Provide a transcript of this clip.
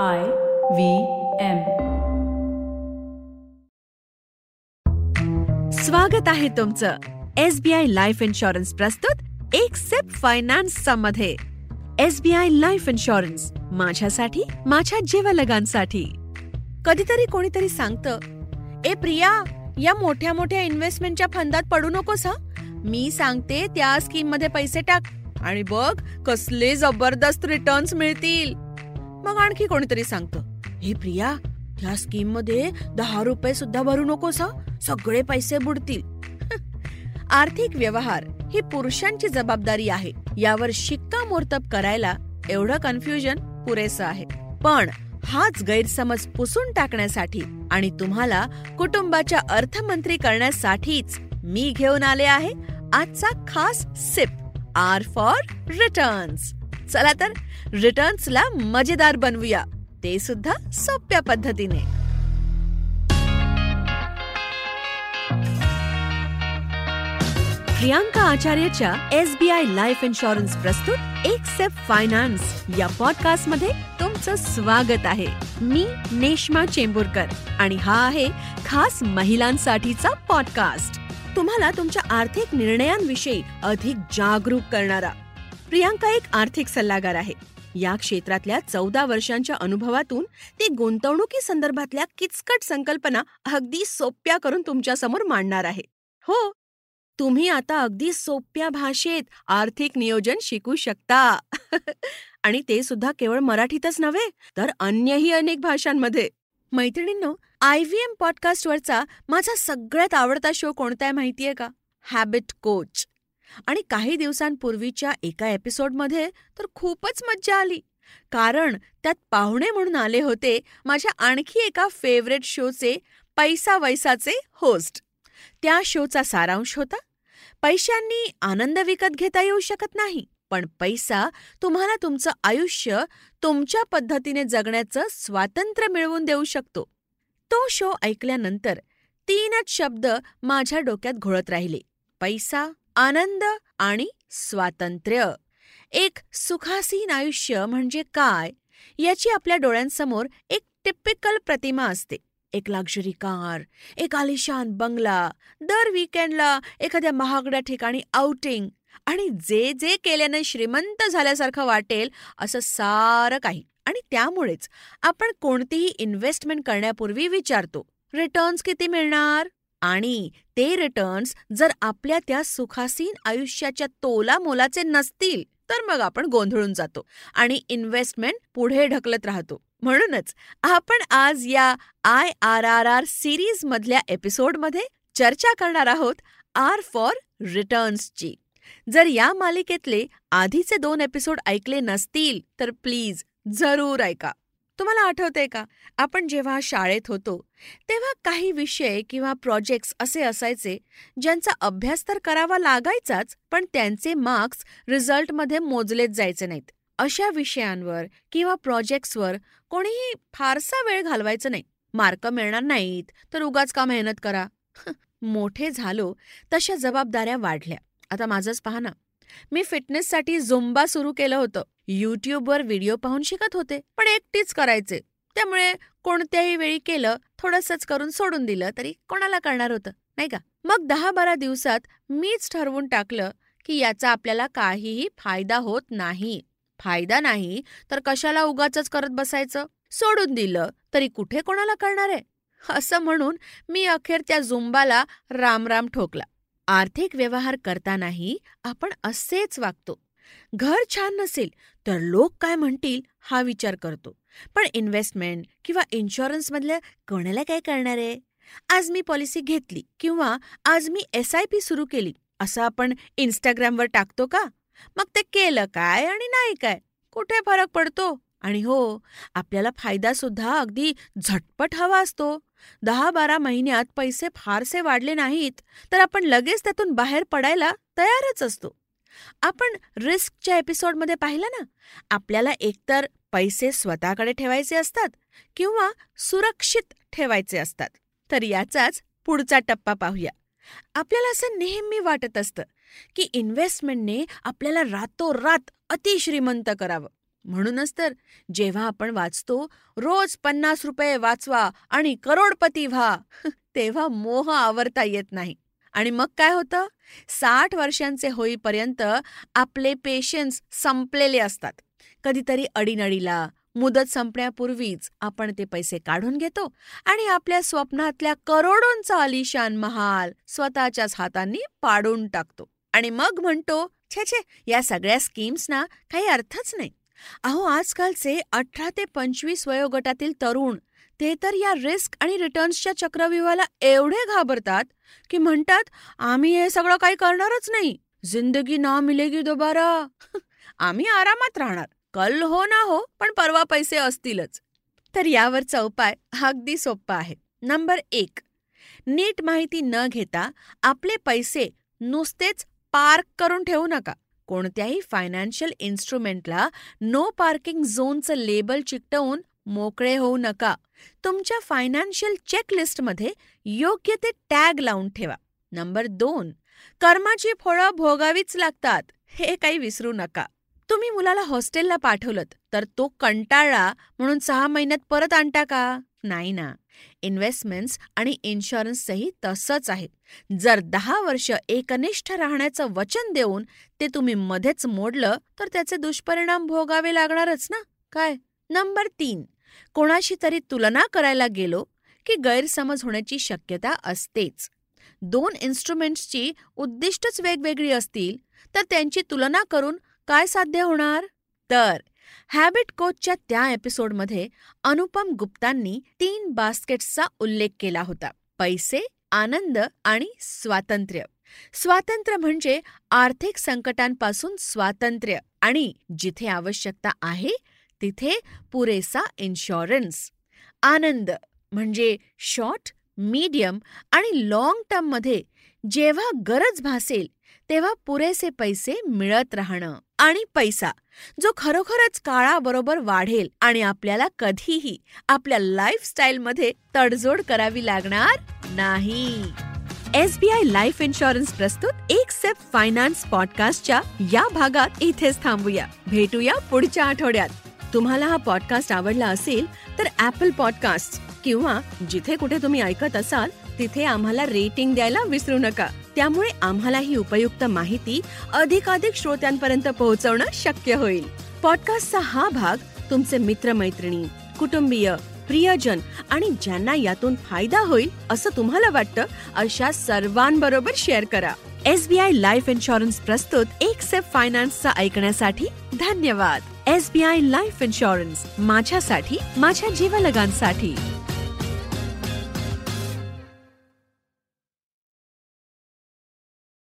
I V M. स्वागत आहे तुमचं S B I life insurance प्रस्तुत एक सेप फायनान्सचा मध्ये. S B I life insurance माझ्यासाठी माझ्या जीवलगांसाठी. कधीतरी कोणीतरी सांगतं ए प्रिया या मोठ्या मोठ्या इन्व्हेस्टमेंटच्या फंदात पडू नकोस हा. मी सांगते त्या स्कीममध्ये पैसे टाक आणि बघ कसले जबरदस्त रिटर्न्स मिळतील. मग आणखी कोणीतरी सांगतं. हे प्रिया या स्कीममध्ये दहा रुपये सुद्धा भरू नकोस सगळे पैसे बुडतील. आर्थिक व्यवहार ही पुरुषांची जबाबदारी आहे. यावर शिक्कामोर्तब करायला एवढं कन्फ्युजन पुरेसं आहे. पण हाच गैरसमज पुसून टाकण्यासाठी आणि तुम्हाला कुटुंबाच्या अर्थमंत्री करण्यासाठीच मी घेऊन आले आहे आजचा खास सिप. R for returns. चला तर रिटर्न्सला मजेदार बनवूया. ते सुद्धा सोप्या पद्धतीने. Priyanka आचार्यच्या S B I life insurance प्रस्तुत एक सेफ फायनान्स या पॉडकास्टमध्ये तुमचं स्वागत आहे. मी नेश्मा चेंबूरकर आणि हा आहे खास महिलांसाठीचा पॉडकास्ट तुम्हाला तुमच्या आर्थिक निर्णयांविषयी अधिक जागरूक करणारा. प्रियांका एक आर्थिक सल्लागार आहे. या क्षेत्रातल्या चौदा वर्षांच्या अनुभवातून ती गुंतवणुकी संदर्भातल्या किचकट संकल्पना अगदी सोप्या करून तुमच्यासमोर मांडणार आहे. हो तुम्ही आता अगदी सोप्या भाषेत आर्थिक नियोजन शिकू शकता. आणि ते सुद्धा केवळ मराठीतच नव्हे तर अन्यही अनेक भाषांमध्ये. मैत्रिणींनो आय व्ही एम पॉडकास्टवरचा माझा सगळ्यात आवडता शो कोणता आहे माहितीये का? हॅबिट कोच आणि काही दिवसांपूर्वीच्या एका एपिसोडमध्ये तर खूपच मज्जा आली. कारण त्यात पाहुणे म्हणून आले होते माझ्या आणखी एका फेवरेट शोचे पैसा वैसाचे होस्ट त्या शोचा सारांश होता. पैशांनी आनंद विकत घेता येऊ शकत नाही पण पैसा तुम्हाला तुमचं आयुष्य तुमच्या पद्धतीने जगण्याचं स्वातंत्र्य मिळवून देऊ शकतो. तो शो ऐकल्यानंतर तीनच शब्द माझ्या डोक्यात घोळत राहिले. पैसा आनंद आणि स्वातंत्र्य. एक सुखासीन आयुष्य म्हणजे काय? याची आपल्या डोळ्यांसमोर एक टिपिकल प्रतिमा असते. एक लक्झरी कार एक आलिशान बंगला दर विकेंडला एखाद्या महागड्या ठिकाणी आउटिंग आणि जे जे केल्याने श्रीमंत झाल्यासारखं वाटेल असं सारं काही. आणि त्यामुळेच आपण कोणतीही इन्व्हेस्टमेंट करण्यापूर्वी विचारतो रिटर्न्स किती मिळणार? आणि ते रिटर्न्स जर आपल्या त्या सुखासीन आयुष्याच्या तोला मोलाचे नसतील तर मग आपण गोंधळून जातो आणि इन्व्हेस्टमेंट पुढे ढकलत राहतो. म्हणूनच आपण आज या I R R R series मधल्या एपिसोडमध्ये चर्चा करणार आहोत आर फॉर रिटर्न्सची जर या मालिकेतले आधीचे दोन एपिसोड ऐकले नसतील तर प्लीज जरूर ऐका. तुम्हाला आठवतंय का? आपण जेव्हा शाळेत होतो तेव्हा काही विषय किंवा प्रोजेक्ट्स असे असायचे ज्यांचा अभ्यास तर करावा लागायचाच पण त्यांचे मार्क्स रिझल्टमध्ये मोजलेच जायचे नाहीत. अशा विषयांवर किंवा प्रोजेक्ट्सवर कोणीही फारसा वेळ घालवायचं नाही. मार्क मिळणार नाहीत तर उगाच का मेहनत करा? मोठे झालो तशा जबाबदाऱ्या वाढल्या. आता माझंच पहा ना. मी फिटनेससाठी झुंबा सुरू केलं होतं. युट्यूबवर व्हिडिओ पाहून शिकत होते पण एकटीच करायचे. त्यामुळे कोणत्याही वेळी केलं थोडंसंच करून सोडून दिलं तरी कोणाला करणार होतं नाही का? मग दहा बारा दिवसात मीच ठरवून टाकलं की याचा आपल्याला काहीही फायदा होत नाही. फायदा नाही तर कशाला उगाच करत बसायचं? सोडून दिलं तरी कुठे कोणाला करणार आहे? असं म्हणून मी अखेर त्या झुंबाला रामराम ठोकला. आर्थिक व्यवहार करतानाही आपण असेच वागतो. घर छान नसेल तर लोक काय म्हणतील हा विचार करतो. पण इन्व्हेस्टमेंट किंवा इन्शुरन्समधल्या कोणाला काय करणार आहे? आज मी पॉलिसी घेतली किंवा आज मी एस आय पी सुरू केली असं आपण इंस्टाग्रामवर टाकतो का? मग ते केलं काय आणि नाही काय? कुठे फरक पडतो? आणि हो आपल्याला फायदा सुद्धा अगदी झटपट हवा असतो. दहा बारा महिन्यात पैसे फारसे वाढले नाहीत तर आपण लगेच त्यातून बाहेर पडायला तयारच असतो. आपण रिस्कच्या एपिसोडमध्ये पाहिलं ना आपल्याला एकतर पैसे स्वतःकडे ठेवायचे असतात किंवा सुरक्षित ठेवायचे असतात. तर याचाच पुढचा टप्पा पाहूया. आपल्याला असं नेहमी वाटत असतं की इन्व्हेस्टमेंटने आपल्याला रातोरात अतिश्रीमंत करावं. म्हणूनच तर जेव्हा आपण वाचतो रोज पन्नास रुपये वाचवा आणि करोडपती व्हा तेव्हा मोह आवरता येत नाही. आणि मग काय होतं? साठ वर्षांचे होईपर्यंत आपले पेशन्स संपलेले असतात. कधीतरी अडीनडीला मुदत संपण्यापूर्वीच आपण ते पैसे काढून घेतो आणि आपल्या स्वप्नातल्या करोडोंचा अलिशान महाल स्वतःच्याच हातांनी पाडून टाकतो. आणि मग म्हणतो छे छे या सगळ्या स्कीम्सना काही अर्थच नाही. अहो आजकालचे अठरा ते पंचवीस वयोगटातील तरुण ते तर या रिस्क आणि रिटर्न्सच्या चक्रव्यूहाला एवढे घाबरतात की म्हणतात आम्ही हे सगळं काही करणारच नाही. जिंदगी ना मिलेगी दोबारा. आम्ही आरामात राहणार. कल हो ना हो पण परवा पैसे असतीलच. तर यावरचा उपाय अगदी सोप्पा आहे. नंबर एक नीट माहिती न घेता आपले पैसे नुसतेच पार्क करून ठेवू नका. कोणत्याही फायनान्शियल इन्स्ट्रुमेंटला नो पार्किंग झोनचं लेबल चिकटवून मोकळे होऊ नका. तुमच्या फायनान्शियल चेकलिस्टमध्ये योग्य ते टॅग लावून ठेवा. नंबर दोन कर्माची फळं भोगावीच लागतात. हे काही विसरू नका. तुम्ही मुलाला हॉस्टेलला पाठवलं तर तो कंटाळला म्हणून सहा महिन्यात परत आणता का? नाही ना. इन्व्हेस्टमेंट्स आणि इन्शुरन्सही तसंच आहे जर दहा वर्ष एकनिष्ठ राहण्याचं वचन देऊन ते तुम्ही मध्येच मोडलं तर त्याचे दुष्परिणाम भोगावे लागणारच ना. काय? नंबर तीन. कोणाशी तरी तुलना करायला गेलो की गैरसमज होण्याची शक्यता असतेच. दोन इन्स्ट्रुमेंट्सची उद्दिष्टच वेगवेगळी असतील तर त्यांची तुलना करून काय साध्य होणार? तर हॅबिट कोचच्या त्या एपिसोडमध्ये अनुपम गुप्तांनी तीन बास्केट्सचा उल्लेख केला होता. पैसे आनंद आणि स्वातंत्र्य. स्वातंत्र्य म्हणजे आर्थिक संकटांपासून स्वातंत्र्य आणि जिथे आवश्यकता आहे तिथे पुरेसा इन्शुरन्स आनंद म्हणजे शॉर्ट मीडियम आणि लाँग टर्ममध्ये जेव्हा गरज भासेल तेव्हा पुरेसे पैसे मिळत राहणं आणि पैसा जो खरोखरच काळाबरोबर वाढेल आणि आपल्याला कधीही आपल्या लाईफस्टाईलमध्ये तडजोड करावी लागणार नाही. एसबीआय लाईफ इन्शुरन्स प्रस्तुत एक सेफ फायनान्स पॉडकास्टच्या या भागात इथेच थांबूया. भेटूया पुढच्या आठवड्यात. तुम्हाला हा पॉडकास्ट आवडला असेल तर ऍपल पॉडकास्ट किंवा जिथे कुठे तुम्ही ऐकत असाल तिथे आम्हाला रेटिंग द्यायला विसरू नका. त्यामुळे आम्हाला ही उपयुक्त माहिती अधिकाधिक श्रोत्यांपर्यंत पोहोचवणं शक्य होईल. पॉडकास्टचा हा भाग तुमचे मित्रमैत्रिणी कुटुंबीय प्रियजन आणि ज्यांना यातून फायदा होईल असं तुम्हाला वाटतं अशा सर्वांबरोबर शेअर करा. एसबीआय लाईफ इन्शुरन्स प्रस्तुत एक सेफ फायनान्सचा ऐकण्यासाठी धन्यवाद. S B I life insurance माझ्यासाठी माझ्या जीवलगांसाठी.